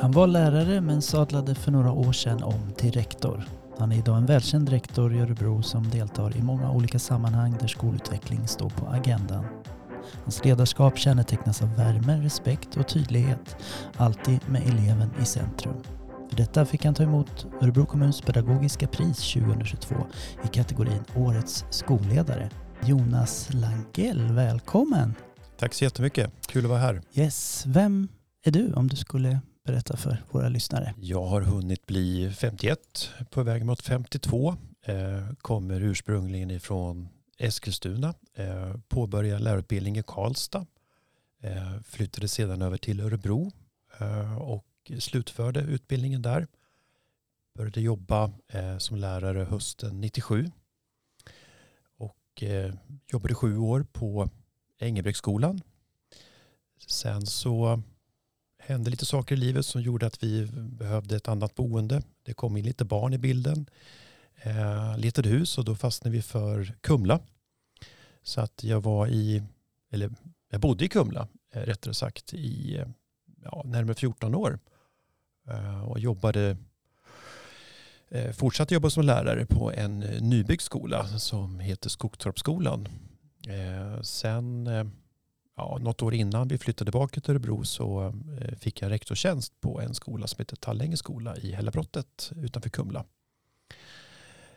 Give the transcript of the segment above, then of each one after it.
Han var lärare men sadlade för några år sedan om till rektor. Han är idag en välkänd rektor i Örebro som deltar i många olika sammanhang där skolutveckling står på agendan. Hans ledarskap kännetecknas av värme, respekt och tydlighet, alltid med eleven i centrum. För detta fick han ta emot Örebro kommuns pedagogiska pris 2022 i kategorin Årets skolledare. Jonas Langell, välkommen! Tack så jättemycket, kul att vara här. Yes, vem är du om du skulle berätta för våra lyssnare? Jag har hunnit bli 51, på väg mot 52. Eh, kommer ursprungligen ifrån Eskilstuna, eh, påbörjade lärarutbildning i Karlstad, eh, flyttade sedan över till Örebro och slutförde utbildningen där. Började jobba som lärare hösten 97 och jobbade sju år på Engelbrektsskolan. Sen så hände lite saker i livet som gjorde att vi behövde ett annat boende. Det kom in lite barn i bilden. Eh, letade hus och då fastnade vi för Kumla. Så att jag var i, eller jag bodde i Kumla eh, rättare sagt i ja, närmare 14 år. Eh, och jobbade eh, fortsatte jobba som lärare på en eh, nybyggd skola som heter Skogtorpsskolan. Eh, sen eh, ja, något år innan vi flyttade tillbaka till Örebro så eh, fick jag rektorstjänst på en skola som heter Tallänge skola i Hällabrottet utanför Kumla.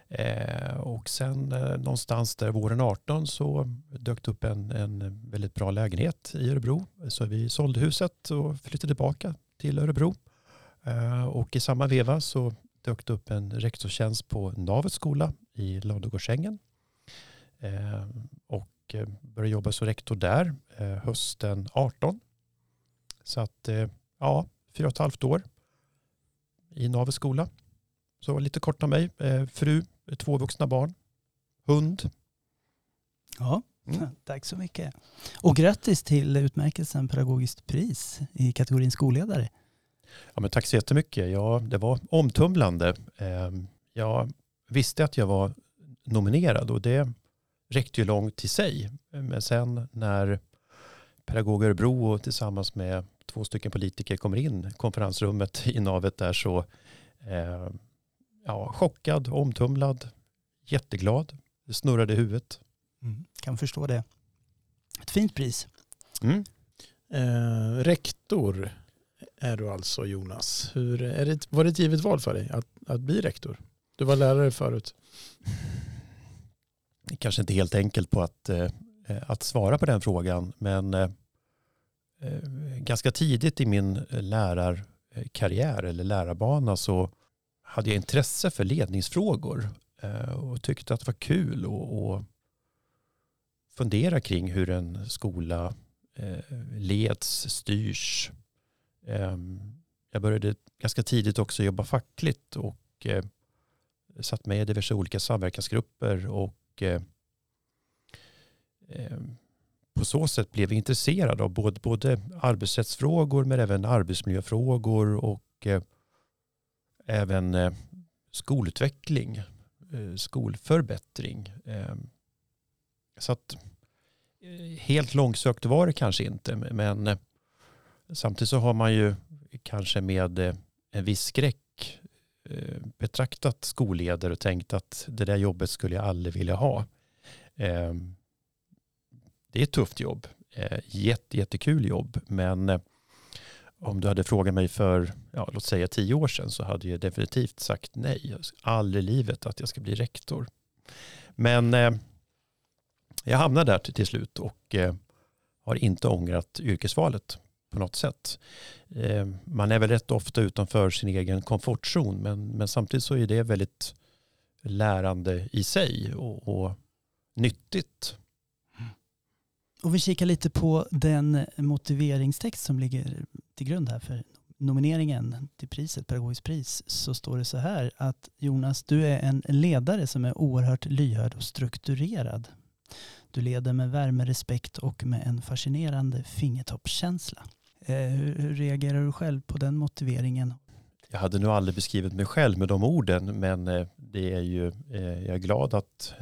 Eh, och sen eh, någonstans där våren 18 så dök det upp en, en väldigt bra lägenhet i Örebro. Så vi sålde huset och flyttade tillbaka till Örebro. Eh, och i samma veva så dök det upp en rektorstjänst på Navets skola i Ladugårdsängen. Eh, och Eh, började jobba som rektor där eh, hösten 18. Så att eh, ja, fyra och ett halvt år i Navets skola. Så lite kort om mig. Fru, två vuxna barn, hund. Ja, mm. tack så mycket. Och grattis till utmärkelsen Pedagogiskt pris i kategorin skolledare. Ja, men tack så jättemycket. Ja, det var omtumlande. Jag visste att jag var nominerad och det räckte ju långt till sig. Men sen när Pedagog Örebro tillsammans med två stycken politiker kommer in i konferensrummet i navet där så eh, ja, chockad, omtumlad, jätteglad. Det snurrade i huvudet. Mm, kan förstå det. Ett fint pris. Mm. Eh, rektor är du alltså Jonas. Hur, är det, var det ett givet val för dig att, att bli rektor? Du var lärare förut kanske inte helt enkelt på att, eh, eh, att svara på den frågan. Men eh, eh ganska tidigt i min eh, lärarkarriär eller lärarbana så hade jag intresse för ledningsfrågor och tyckte att det var kul att fundera kring hur en skola leds, styrs. Ehm, jag började ganska tidigt också jobba fackligt och satt med i diverse olika samverkansgrupper och och eh, eh, på så sätt blev vi intresserade av både, både arbetsrättsfrågor men även arbetsmiljöfrågor och eh, även eh, skolutveckling, eh, skolförbättring. Eh, så att eh, helt långsökt var det kanske inte men eh, samtidigt så har man ju kanske med en viss skräck Eh, betraktat skolledare och tänkt att det där jobbet skulle jag aldrig vilja ha. Ehm, det är ett tufft jobb, eh, jätte, jättekul jobb, men eh, om du hade frågat mig för, ja, låt säga tio år sedan så hade jag definitivt sagt nej. Aldrig i livet att jag ska bli rektor. Men jag hamnade där till, slut och har inte ångrat yrkesvalet på något sätt. Eh, man är väl rätt ofta utanför sin egen komfortzon men, men samtidigt så är det väldigt lärande i sig och, och nyttigt. Och vi kikar lite på den motiveringstext som ligger till grund här för nomineringen till priset, pedagogiskt pris, så står det så här att Jonas, du är en ledare som är oerhört lyhörd och strukturerad. Du leder med värme, respekt och med en fascinerande fingertoppskänsla. Eh, hur, hur reagerar du själv på den motiveringen? Jag hade nog aldrig beskrivit mig själv med de orden men eh, det är ju, eh, jag är glad att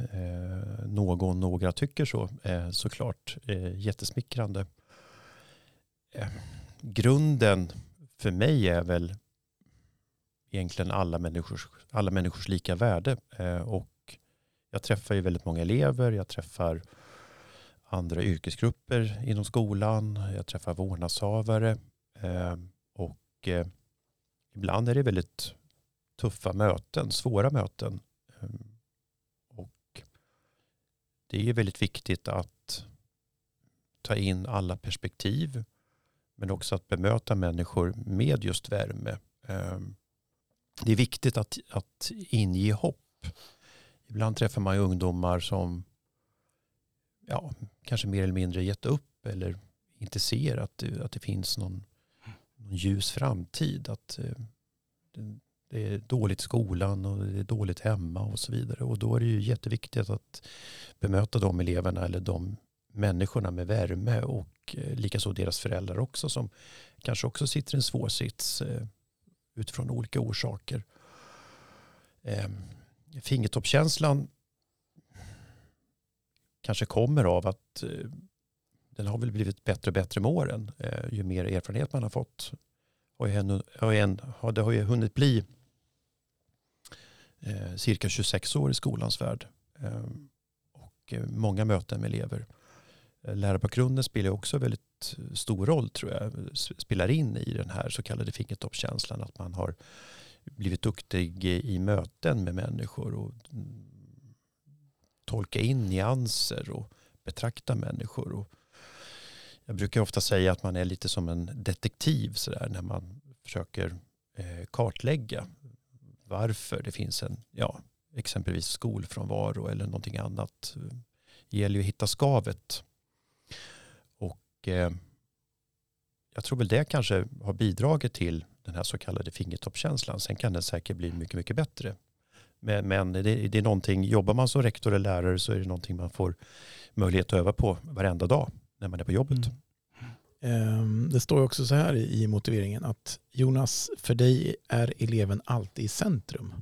någon, några tycker så såklart. Jättesmickrande. grunden för mig är väl egentligen alla människors, alla människors lika värde. Och jag träffar ju väldigt många elever, jag träffar andra yrkesgrupper inom skolan, jag träffar vårdnadshavare eh, och eh, ibland är det väldigt tuffa möten, svåra möten. Eh, och det är väldigt viktigt att ta in alla perspektiv men också att bemöta människor med just värme. Eh, det är viktigt att, att inge hopp. Ibland träffar man ungdomar som ja, kanske mer eller mindre gett upp eller inte ser att det, att det finns någon, någon ljus framtid. Att eh, det, det är dåligt i skolan och det är dåligt hemma och så vidare. Och då är det ju jätteviktigt att bemöta de eleverna eller de människorna med värme och eh, likaså deras föräldrar också som kanske också sitter i en svår sits eh, utifrån olika orsaker. Ehm, Fingertoppskänslan kanske kommer av att eh, den har väl blivit bättre och bättre med åren eh, ju mer erfarenhet man har fått. Och det har ju hunnit bli eh, cirka 26 år i skolans värld ehm, och många möten med elever. Lärarbakgrunden spelar också väldigt stor roll tror jag. Spelar in i den här så kallade fingertoppskänslan. Att man har blivit duktig i möten med människor och mm, tolka in nyanser och betrakta människor. Och jag brukar ofta säga att man är lite som en detektiv så där, när man försöker eh, kartlägga varför det finns en, ja, exempelvis skolfrånvaro eller någonting annat. Det gäller ju att hitta skavet. Och eh, jag tror väl det kanske har bidragit till den här så kallade fingertoppskänslan. Sen kan den säkert bli mycket, mycket bättre. Men, men det, det, är någonting, jobbar man som rektor eller lärare så är det någonting man får möjlighet att öva på varenda dag när man är på jobbet. Mm. Ehm, det står också så här i motiveringen att Jonas, för dig är eleven alltid i centrum.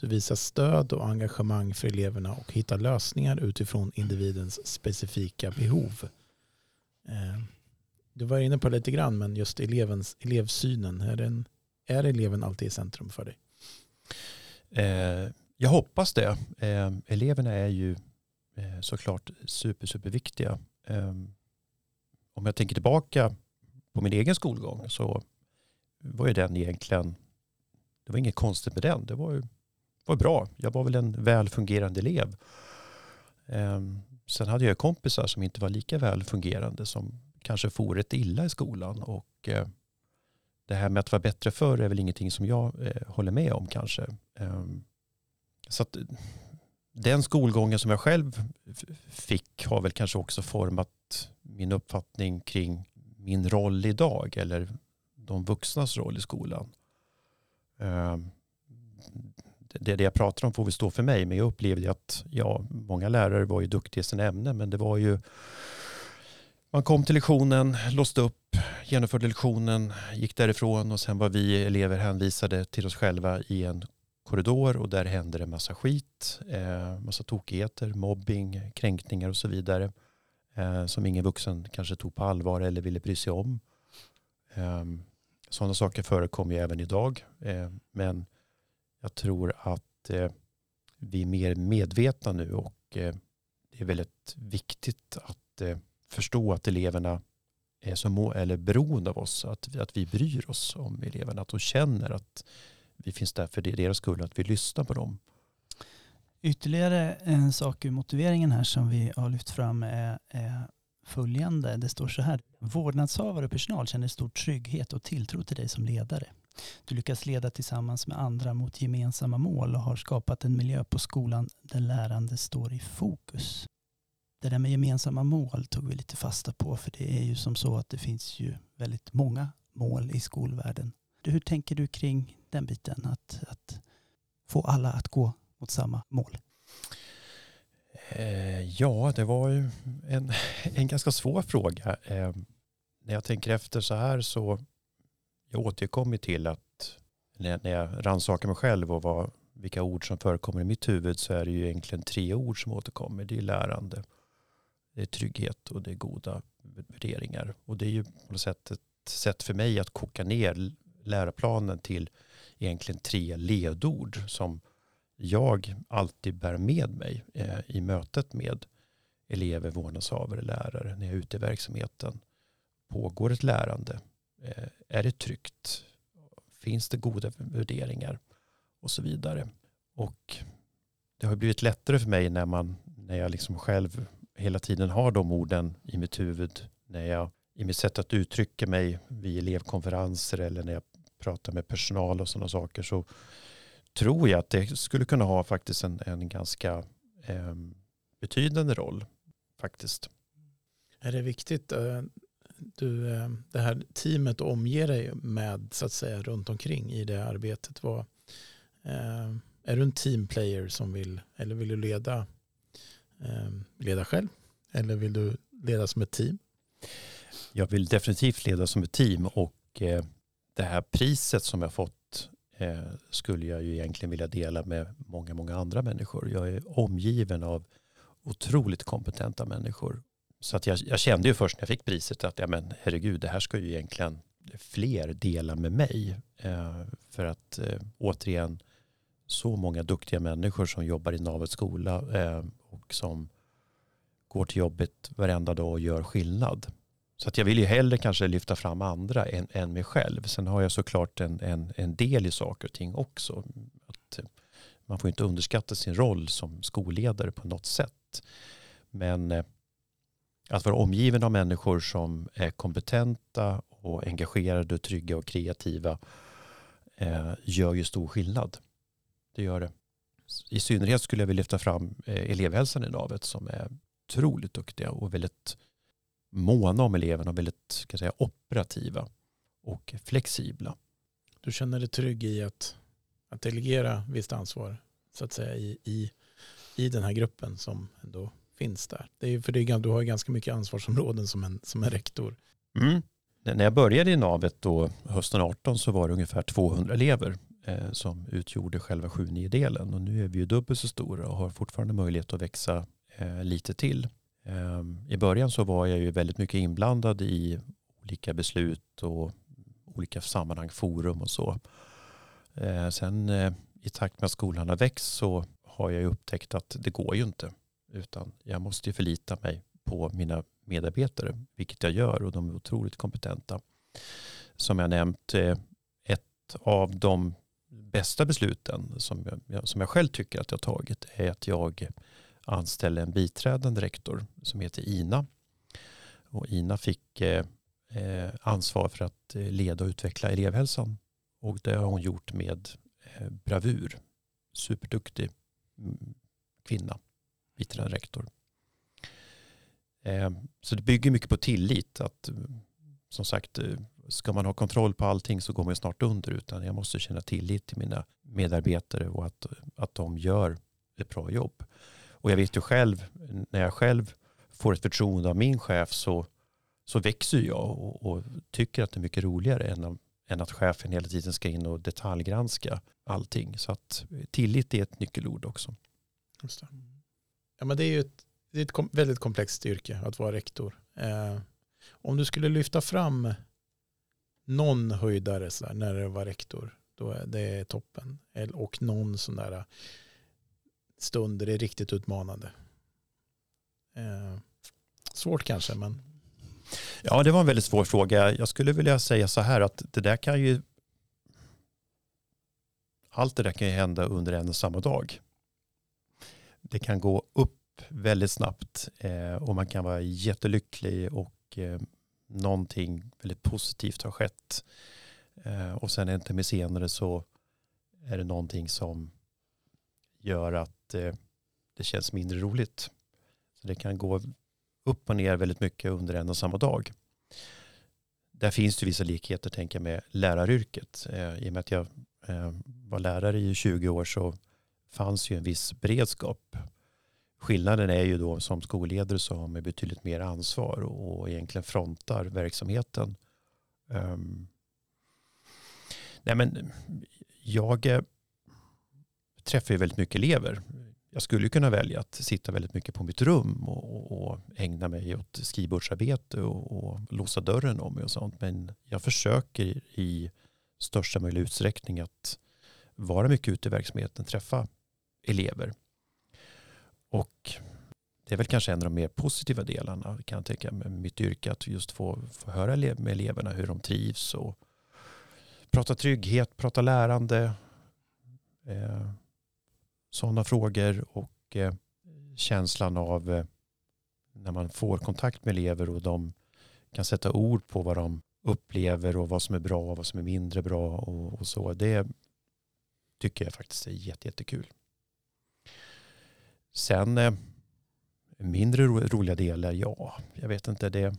Du visar stöd och engagemang för eleverna och hittar lösningar utifrån individens specifika behov. Ehm, du var inne på lite grann, men just elevens, elevsynen, är, den, är eleven alltid i centrum för dig? Eh, jag hoppas det. Eh, eleverna är ju eh, såklart super, superviktiga. Eh, om jag tänker tillbaka på min egen skolgång så var ju den egentligen, det var inget konstigt med den. Det var ju var bra. Jag var väl en väl fungerande elev. Eh, sen hade jag kompisar som inte var lika väl fungerande som kanske for rätt illa i skolan. Och eh, det här med att vara bättre förr är väl ingenting som jag eh, håller med om kanske. Eh, så att eh, den skolgången som jag själv fick har väl kanske också format min uppfattning kring min roll idag eller de vuxnas roll i skolan. Ehm, det, det jag pratar om får väl stå för mig men jag upplevde att ja, många lärare var ju duktiga i sina ämnen men det var ju man kom till lektionen, låste upp, genomförde lektionen, gick därifrån och sen var vi elever hänvisade till oss själva i en korridor och där hände det massa skit, eh, massa tokigheter, mobbing, kränkningar och så vidare eh, som ingen vuxen kanske tog på allvar eller ville bry sig om. Eh, sådana saker förekommer ju även idag eh, men jag tror att eh, vi är mer medvetna nu och eh, det är väldigt viktigt att eh, förstå att eleverna är så må, eller beroende av oss, att, att vi bryr oss om eleverna, att de känner att vi finns där för deras skull, att vi lyssnar på dem. Ytterligare en sak i motiveringen här som vi har lyft fram är, är följande. Det står så här. Vårdnadshavare och personal känner stor trygghet och tilltro till dig som ledare. Du lyckas leda tillsammans med andra mot gemensamma mål och har skapat en miljö på skolan där lärande står i fokus. Det där med gemensamma mål tog vi lite fasta på för det är ju som så att det finns ju väldigt många mål i skolvärlden. Hur tänker du kring den biten? Att, att få alla att gå mot samma mål? Eh, ja, det var ju en, en ganska svår fråga. Eh, när jag tänker efter så här så jag återkommer till att när jag rannsakar mig själv och vad, vilka ord som förekommer i mitt huvud så är det ju egentligen tre ord som återkommer. Det är lärande, det är trygghet och det är goda värderingar. Och det är ju på något sätt ett sätt för mig att koka ner läroplanen till egentligen tre ledord som jag alltid bär med mig eh, i mötet med elever, vårdnadshavare, lärare när jag är ute i verksamheten. Pågår ett lärande? Eh, är det tryggt? Finns det goda värderingar? Och så vidare. Och det har blivit lättare för mig när, man, när jag liksom själv hela tiden har de orden i mitt huvud. När jag i mitt sätt att uttrycka mig vid elevkonferenser eller när jag pratar med personal och sådana saker så tror jag att det skulle kunna ha faktiskt en, en ganska eh, betydande roll faktiskt. Är det viktigt, eh, du, eh, det här teamet omger dig med så att säga runt omkring i det arbetet? Vad, eh, är du en teamplayer som vill, eller vill du leda, Ehm, leda själv? Eller vill du leda som ett team? Jag vill definitivt leda som ett team och eh, det här priset som jag fått eh, skulle jag ju egentligen vilja dela med många, många andra människor. Jag är omgiven av otroligt kompetenta människor. Så att jag, jag, kände ju först när jag fick priset att ja, men, herregud, det här ska ju egentligen fler dela med mig. Eh, för att eh, återigen, så många duktiga människor som jobbar i Navets skola eh, och som går till jobbet varenda dag och gör skillnad. Så att jag vill ju hellre kanske lyfta fram andra än, än mig själv. Sen har jag såklart en, en, en del i saker och ting också. Att man får inte underskatta sin roll som skolledare på något sätt. Men eh, att vara omgiven av människor som är kompetenta och engagerade, trygga och kreativa eh, gör ju stor skillnad. Det gör det. I synnerhet skulle jag vilja lyfta fram eh, elevhälsan i navet som är otroligt duktiga och väldigt måna om eleverna och väldigt ska säga, operativa och flexibla. Du känner dig trygg i att, att delegera visst ansvar så att säga i, i, i den här gruppen som ändå finns där. Det är, för det är, du har ju ganska mycket ansvarsområden som en, som en rektor. Mm. När jag började i navet då hösten 18 så var det ungefär 200 elever eh, som utgjorde själva 7-9-delen och nu är vi ju dubbelt så stora och har fortfarande möjlighet att växa eh, lite till. Eh, I början så var jag ju väldigt mycket inblandad i olika beslut och olika sammanhang, forum och så. Eh, sen eh, i takt med att skolan har växt så har jag ju upptäckt att det går ju inte. Utan jag måste ju förlita mig på mina medarbetare, vilket jag gör och de är otroligt kompetenta. Som jag nämnt, eh, ett av de bästa besluten som jag, som jag själv tycker att jag har tagit är att jag anställde en biträdande rektor som heter Ina. Och Ina fick eh, eh ansvar för att eh, leda och utveckla elevhälsan. Och det har hon gjort med eh, bravur. Superduktig mm, kvinna biträdande rektor. Eh, så det bygger mycket på tillit. Att, som sagt, ska man ha kontroll på allting så går man snart under. Utan jag måste känna tillit till mina medarbetare och att, att de gör ett bra jobb. Och jag vet ju själv, när jag själv får ett förtroende av min chef så, så växer jag och, och tycker att det är mycket roligare än, än att chefen hela tiden ska in och detaljgranska allting. Så att tillit är ett nyckelord också. Just det. Ja, men det är ju ett, det är ett kom, väldigt komplext yrke att vara rektor. Eh, om du skulle lyfta fram någon höjdare så där, när det var rektor, då är det toppen. Och någon sån där äh, stund där det är riktigt utmanande. Eh, svårt kanske, men. Ja, det var en väldigt svår fråga. Jag skulle vilja säga så här att det där kan ju allt det där kan ju hända under en och samma dag det kan gå upp väldigt snabbt eh, och man kan vara jättelycklig och eh, någonting väldigt positivt har skett. Eh, och sen en timme senare så är det någonting som gör att eh, det känns mindre roligt. Så det kan gå upp och ner väldigt mycket under en och samma dag. Där finns det vissa likheter tänker jag med läraryrket. Eh, I och med att jag var lärare i 20 år så fanns ju en viss beredskap. Skillnaden är ju då som skolledare så har man betydligt mer ansvar och egentligen frontar verksamheten. Um, nej men jag eh, träffar ju väldigt mycket elever. jag skulle kunna välja att sitta väldigt mycket på mitt rum och, och ägna mig åt skrivbordsarbete och, och låsa dörren om mig och sånt. Men jag försöker i största möjliga utsträckning att vara mycket ute i verksamheten, träffa elever. Och det är väl kanske en av de mer positiva delarna kan jag tänka med mitt yrke att just få, få höra med eleverna hur de trivs och prata trygghet, prata lärande, eh, sådana frågor och eh, känslan av eh, när man får kontakt med elever och de kan sätta ord på vad de upplever och vad som är bra och vad som är mindre bra och, och så. Det tycker jag faktiskt är jätte, jättekul. Sen eh, mindre ro, roliga delar, ja, jag vet inte. Det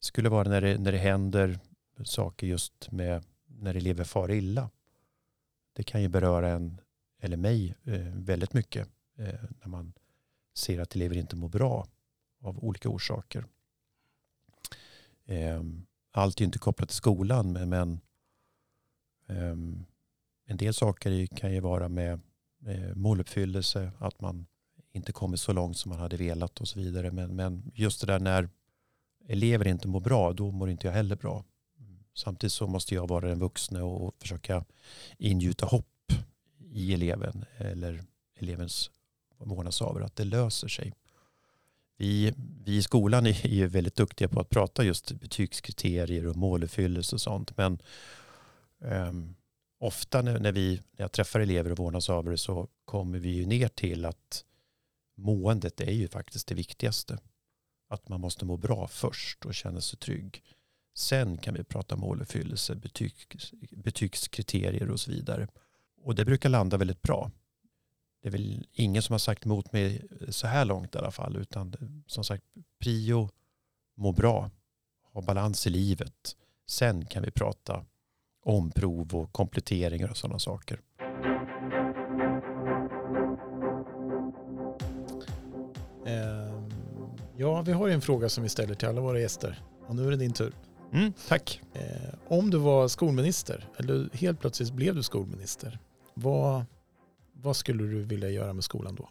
skulle vara när det, när det händer saker just med när elever far illa. Det kan ju beröra en eller mig eh, väldigt mycket eh, när man ser att elever inte mår bra av olika orsaker. Eh, allt är inte kopplat till skolan men, men ehm, en del saker kan ju vara med Eh, måluppfyllelse, att man inte kommit så långt som man hade velat och så vidare. Men, men just det där när elever inte mår bra, då mår inte jag heller bra. Samtidigt så måste jag vara den vuxne och försöka ingjuta hopp i eleven eller elevens vårdnadshavare att det löser sig. Vi, vi i skolan är ju väldigt duktiga på att prata just betygskriterier och måluppfyllelse och sånt. Men um, ofta när, när, vi, när jag träffar elever och vårdnadshavare så kommer vi ju ner till att måendet är ju faktiskt det viktigaste. Att man måste må bra först och känna sig trygg. Sen kan vi prata måluppfyllelse, betyg, betygskriterier och så vidare. Och det brukar landa väldigt bra. Det är väl ingen som har sagt emot mig så här långt i alla fall. Utan som sagt, prio, må bra, ha balans i livet. Sen kan vi prata omprov och kompletteringar och sådana saker. Ehm, ja, vi har en fråga som vi ställer till alla våra gäster. Och nu är det din tur. Mm, tack. Eh, om du var skolminister, eller helt plötsligt blev du skolminister, vad, vad skulle du vilja göra med skolan då?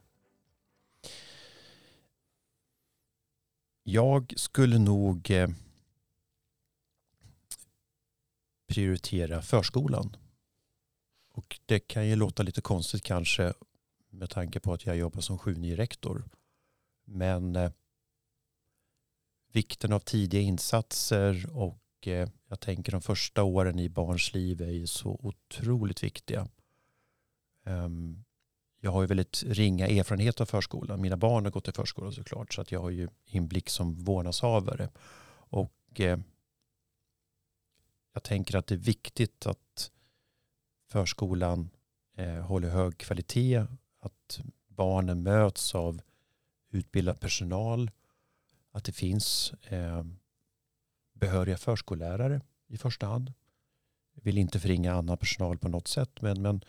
Jag skulle nog eh, prioritera förskolan. Och det kan ju låta lite konstigt kanske med tanke på att jag jobbar som 7 rektor. Men eh, vikten av tidiga insatser och eh, jag tänker de första åren i barns liv är ju så otroligt viktiga. Um, jag har ju väldigt ringa erfarenhet av förskolan. Mina barn har gått i förskolan såklart så att jag har ju inblick som vårdnadshavare. Och eh, jag tänker att det är viktigt att förskolan eh, håller hög kvalitet, att barnen möts av utbildad personal, att det finns eh, behöriga förskollärare i första hand. Jag vill inte förringa annan personal på något sätt men, men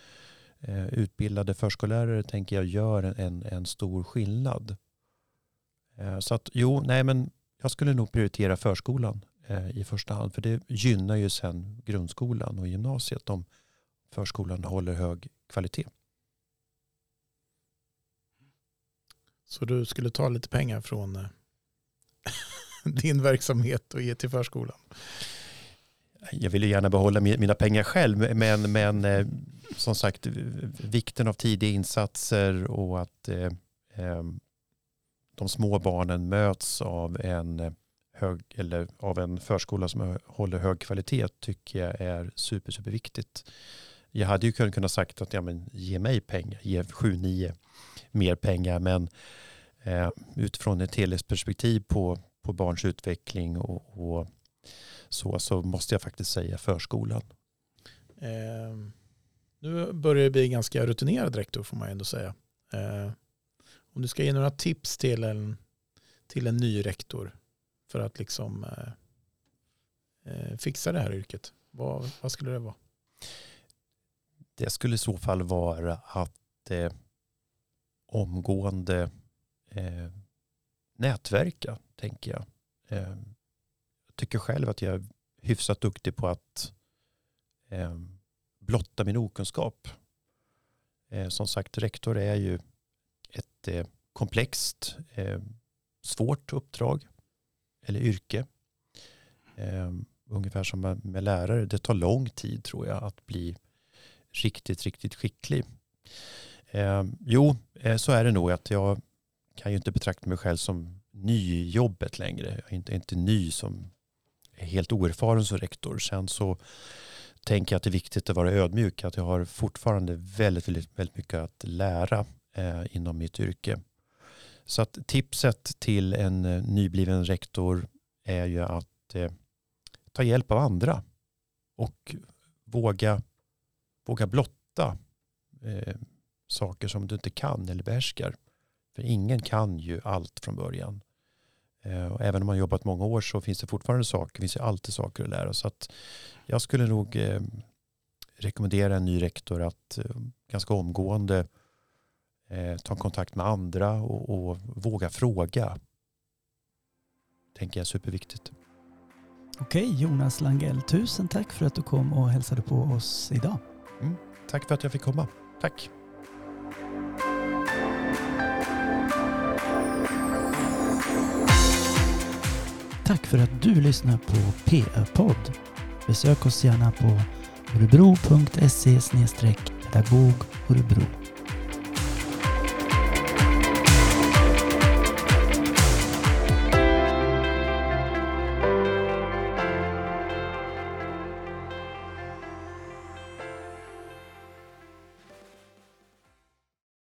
eh, utbildade förskollärare tänker jag gör en, en stor skillnad. Eh, så att jo, nej men jag skulle nog prioritera förskolan i första hand för det gynnar ju sen grundskolan och gymnasiet om förskolan håller hög kvalitet. Så du skulle ta lite pengar från eh, din verksamhet och ge till förskolan? Jag vill ju gärna behålla mina pengar själv men, men eh, som sagt vikten av tidiga insatser och att eh, eh, de små barnen möts av en, hög, eller av en förskola som håller hög kvalitet tycker jag är super, superviktigt. Jag hade ju kunnat sagt att ja, men, ge mig pengar, ge 7-9 mer pengar men eh, utifrån ett helhetsperspektiv på, på barns utveckling och, och, så, så måste jag faktiskt säga förskolan. Eh, nu börjar det bli ganska rutinerad rektor får man ändå säga. Eh, om du ska ge några tips till en, till en ny rektor för att liksom eh, eh, fixa det här yrket, vad, vad skulle det vara? Det skulle i så fall vara att eh, omgående eh, nätverka, tänker jag. Eh, jag tycker själv att jag är hyfsat duktig på att eh, blotta min okunskap. Eh, som sagt, rektor är ju ett eh, komplext, eh, svårt uppdrag eller yrke. Eh, ungefär som med, med lärare, det tar lång tid tror jag att bli riktigt, riktigt skicklig. Eh, jo, eh, så är det nog att jag kan ju inte betrakta mig själv som ny i jobbet längre. Jag är inte, inte ny som helt oerfaren som rektor. Sen så tänker jag att det är viktigt att vara ödmjuk. Att jag har fortfarande väldigt, väldigt, väldigt mycket att lära eh, inom mitt yrke. Så att tipset till en eh, nybliven rektor är ju att eh, ta hjälp av andra och våga, våga blotta eh, saker som du inte kan eller behärskar. För ingen kan ju allt från början. Eh, och även om man jobbat många år så finns det fortfarande saker, det finns ju alltid saker att lära. Så att jag skulle nog eh, rekommendera en ny rektor att eh, ganska omgående ta kontakt med andra och, och våga fråga. tänker jag är superviktigt. Okej, Jonas Langell, tusen tack för att du kom och hälsade på oss idag. Mm, tack för att jag fick komma. Tack. Tack för att du lyssnar på PÖ-podd. Besök oss gärna på örebro.se pedagog.